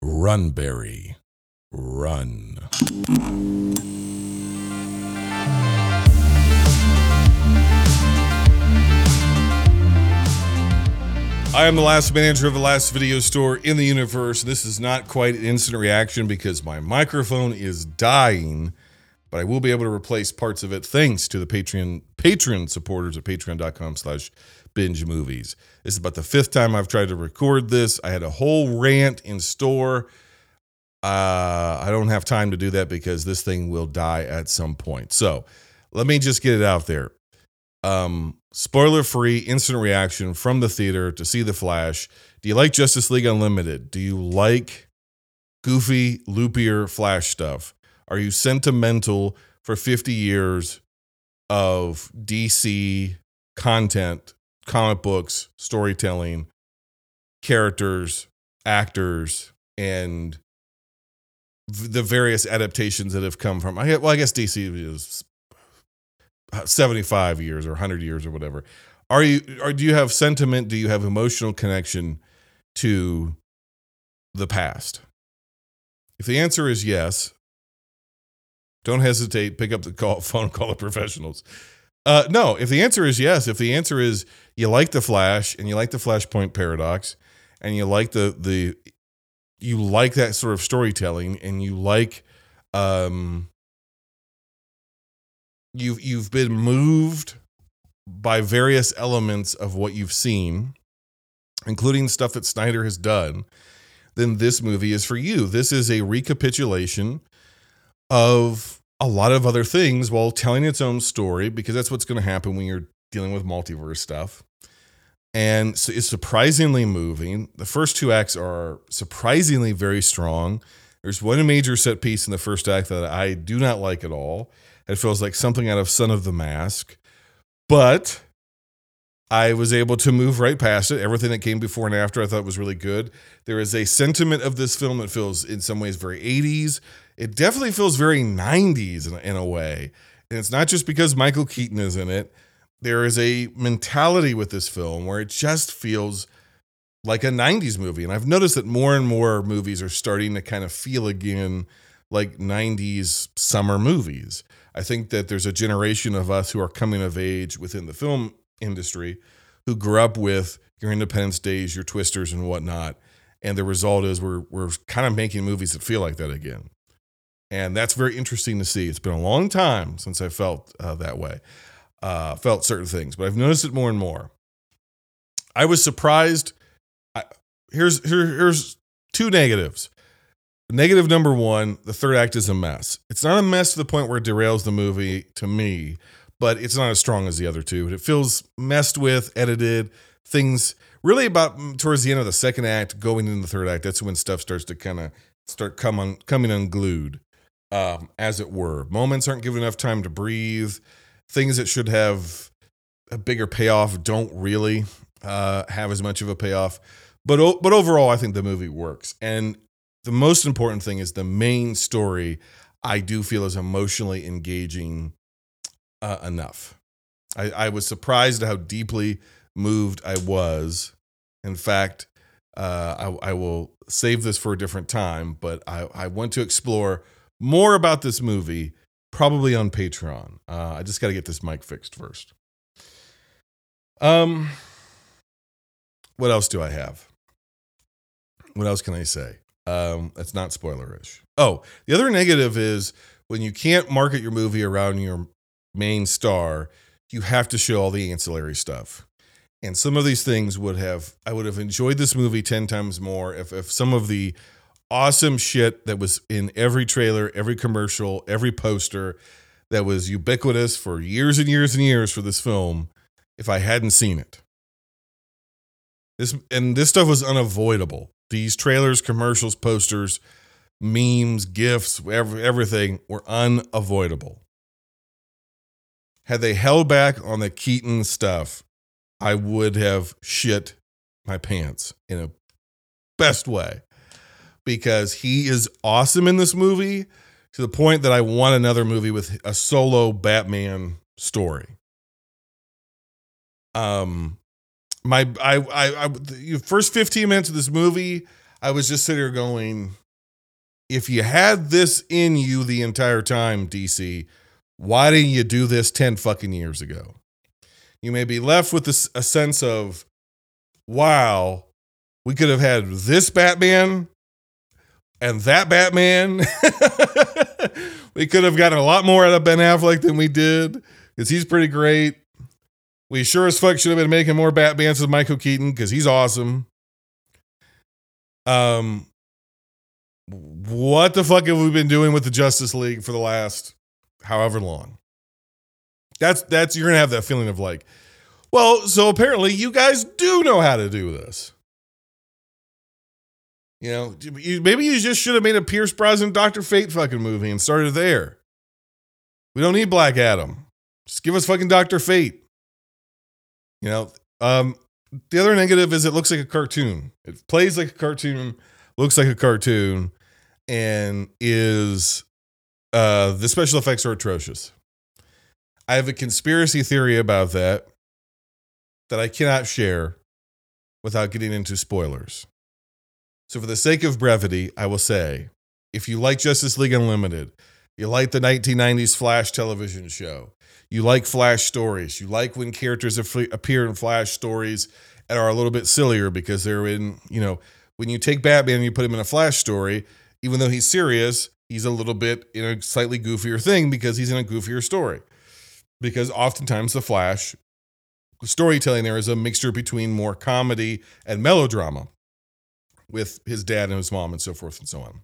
Run, Barry. Run. I am the last manager of the last video store in the universe. This is not quite an instant reaction because my microphone is dying, but I will be able to replace parts of it thanks to the Patreon Patreon supporters at patreon.com slash binge movies. This is about the fifth time I've tried to record this. I had a whole rant in store. Uh, I don't have time to do that because this thing will die at some point. So let me just get it out there. Um, spoiler free instant reaction from the theater to see The Flash. Do you like Justice League Unlimited? Do you like goofy, loopier Flash stuff? Are you sentimental for 50 years of DC content, comic books, storytelling, characters, actors, and the various adaptations that have come from? I well, I guess DC is 75 years or 100 years or whatever are you or do you have sentiment do you have emotional connection to the past if the answer is yes don't hesitate pick up the call phone call the professionals uh, no if the answer is yes if the answer is you like the flash and you like the flashpoint paradox and you like the the you like that sort of storytelling and you like um you've you've been moved by various elements of what you've seen, including stuff that Snyder has done, then this movie is for you. This is a recapitulation of a lot of other things while telling its own story because that's what's going to happen when you're dealing with multiverse stuff. And so it's surprisingly moving. The first two acts are surprisingly very strong. There's one major set piece in the first act that I do not like at all. It feels like something out of Son of the Mask. But I was able to move right past it. Everything that came before and after I thought was really good. There is a sentiment of this film that feels, in some ways, very 80s. It definitely feels very 90s in, in a way. And it's not just because Michael Keaton is in it. There is a mentality with this film where it just feels like a 90s movie. And I've noticed that more and more movies are starting to kind of feel again like 90s summer movies. I think that there's a generation of us who are coming of age within the film industry who grew up with your Independence Days, your Twisters, and whatnot. And the result is we're, we're kind of making movies that feel like that again. And that's very interesting to see. It's been a long time since I felt uh, that way, uh, felt certain things, but I've noticed it more and more. I was surprised. I, here's here, here's two negatives. Negative number one, the third act is a mess. It's not a mess to the point where it derails the movie to me, but it's not as strong as the other two. It feels messed with, edited, things really about mm, towards the end of the second act, going into the third act. That's when stuff starts to kind of start come on, coming unglued, um, as it were. Moments aren't given enough time to breathe. Things that should have a bigger payoff don't really uh, have as much of a payoff. But but overall, I think the movie works. And the most important thing is the main story I do feel is emotionally engaging uh, enough. I, I, was surprised how deeply moved I was. In fact, uh, I, I, will save this for a different time, but I, I want to explore more about this movie, probably on Patreon. Uh, I just got to get this mic fixed first. Um, what else do I have? What else can I say? Um, that's not spoilerish. Oh, the other negative is when you can't market your movie around your main star, you have to show all the ancillary stuff. And some of these things would have I would have enjoyed this movie 10 times more if if some of the awesome shit that was in every trailer, every commercial, every poster that was ubiquitous for years and years and years for this film if I hadn't seen it. This and this stuff was unavoidable. These trailers, commercials, posters, memes, gifs, everything were unavoidable. Had they held back on the Keaton stuff, I would have shit my pants in a best way because he is awesome in this movie to the point that I want another movie with a solo Batman story. Um, my I I, I the first 15 minutes of this movie I was just sitting there going, if you had this in you the entire time, DC, why didn't you do this 10 fucking years ago? You may be left with a sense of, wow, we could have had this Batman and that Batman. we could have gotten a lot more out of Ben Affleck than we did because he's pretty great. We sure as fuck should have been making more Batmans with Michael Keaton because he's awesome. Um, what the fuck have we been doing with the Justice League for the last however long? That's that's you're gonna have that feeling of like, well, so apparently you guys do know how to do this. You know, maybe you just should have made a Pierce Brosnan Doctor Fate fucking movie and started there. We don't need Black Adam. Just give us fucking Doctor Fate. You know, um, the other negative is it looks like a cartoon. It plays like a cartoon, looks like a cartoon, and is uh the special effects are atrocious. I have a conspiracy theory about that that I cannot share without getting into spoilers. So, for the sake of brevity, I will say if you like Justice League Unlimited, you like the 1990s Flash television show, you like Flash stories, you like when characters appear in Flash stories and are a little bit sillier because they're in, you know, when you take Batman and you put him in a Flash story, even though he's serious, he's a little bit in a slightly goofier thing because he's in a goofier story. Because oftentimes the Flash storytelling there is a mixture between more comedy and melodrama with his dad and his mom and so forth and so on.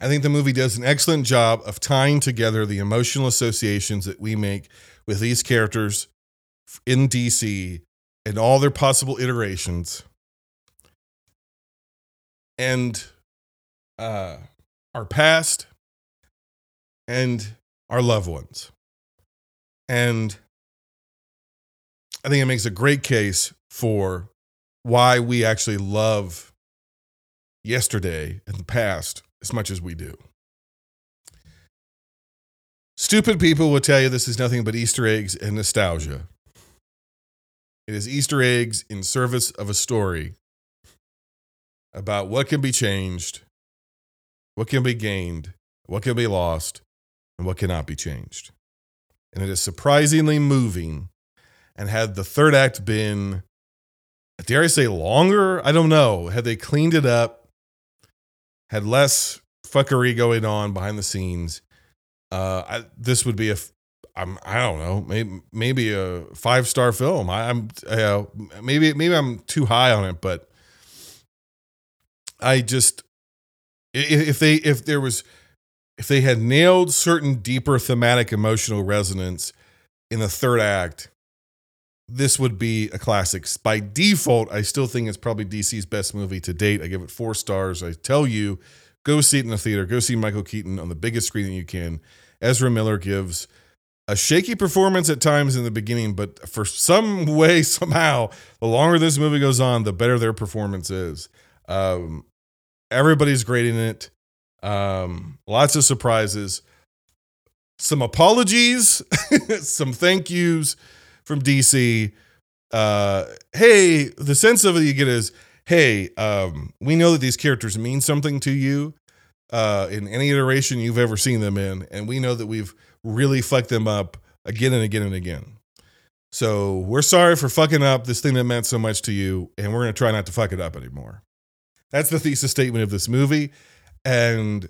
I think the movie does an excellent job of tying together the emotional associations that we make with these characters in DC and all their possible iterations and uh, our past and our loved ones. And I think it makes a great case for why we actually love yesterday and the past as much as we do. Stupid people will tell you this is nothing but Easter eggs and nostalgia. It is Easter eggs in service of a story about what can be changed, what can be gained, what can be lost, and what cannot be changed. And it is surprisingly moving. And had the third act been dare I say longer? I don't know. Had they cleaned it up, had less fuckery going on behind the scenes, uh, I, this would be a, I'm, I don't know, maybe maybe a five star film. I, am uh, maybe maybe I'm too high on it, but I just if they if there was if they had nailed certain deeper thematic emotional resonance in the third act this would be a classic. By default, I still think it's probably DC's best movie to date. I give it four stars. I tell you, go see it in the theater. Go see Michael Keaton on the biggest screen that you can. Ezra Miller gives a shaky performance at times in the beginning, but for some way, somehow, the longer this movie goes on, the better their performance is. Um, everybody's great in it. Um, lots of surprises, some apologies, some thank yous from DC. Uh, hey, the sense of it you get is, hey, um, we know that these characters mean something to you uh, in any iteration you've ever seen them in, and we know that we've really fucked them up again and again and again. So we're sorry for fucking up this thing that meant so much to you, and we're gonna try not to fuck it up anymore. That's the thesis statement of this movie, and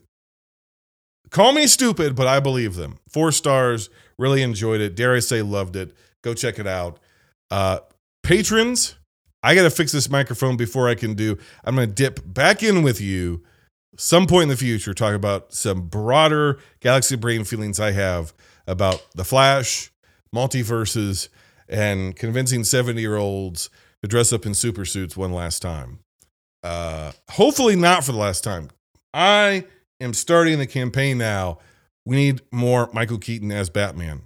call me stupid, but I believe them. Four stars. Really enjoyed it. Dare I say, loved it. Go check it out. Uh, patrons, I got to fix this microphone before I can do. I'm going to dip back in with you some point in the future, talk about some broader galaxy brain feelings I have about the Flash, multiverses, and convincing 70 year olds to dress up in super suits one last time. Uh, hopefully, not for the last time. I am starting the campaign now. We need more Michael Keaton as Batman.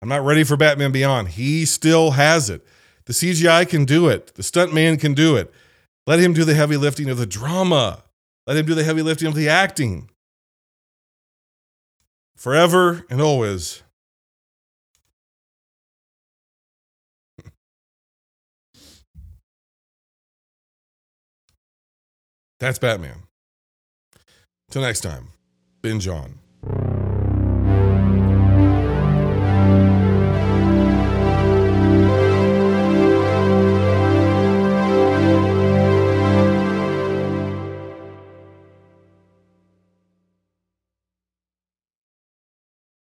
I'm not ready for Batman Beyond. He still has it. The CGI can do it. The stuntman can do it. Let him do the heavy lifting of the drama. Let him do the heavy lifting of the acting. Forever and always. That's Batman. Till next time, binge on.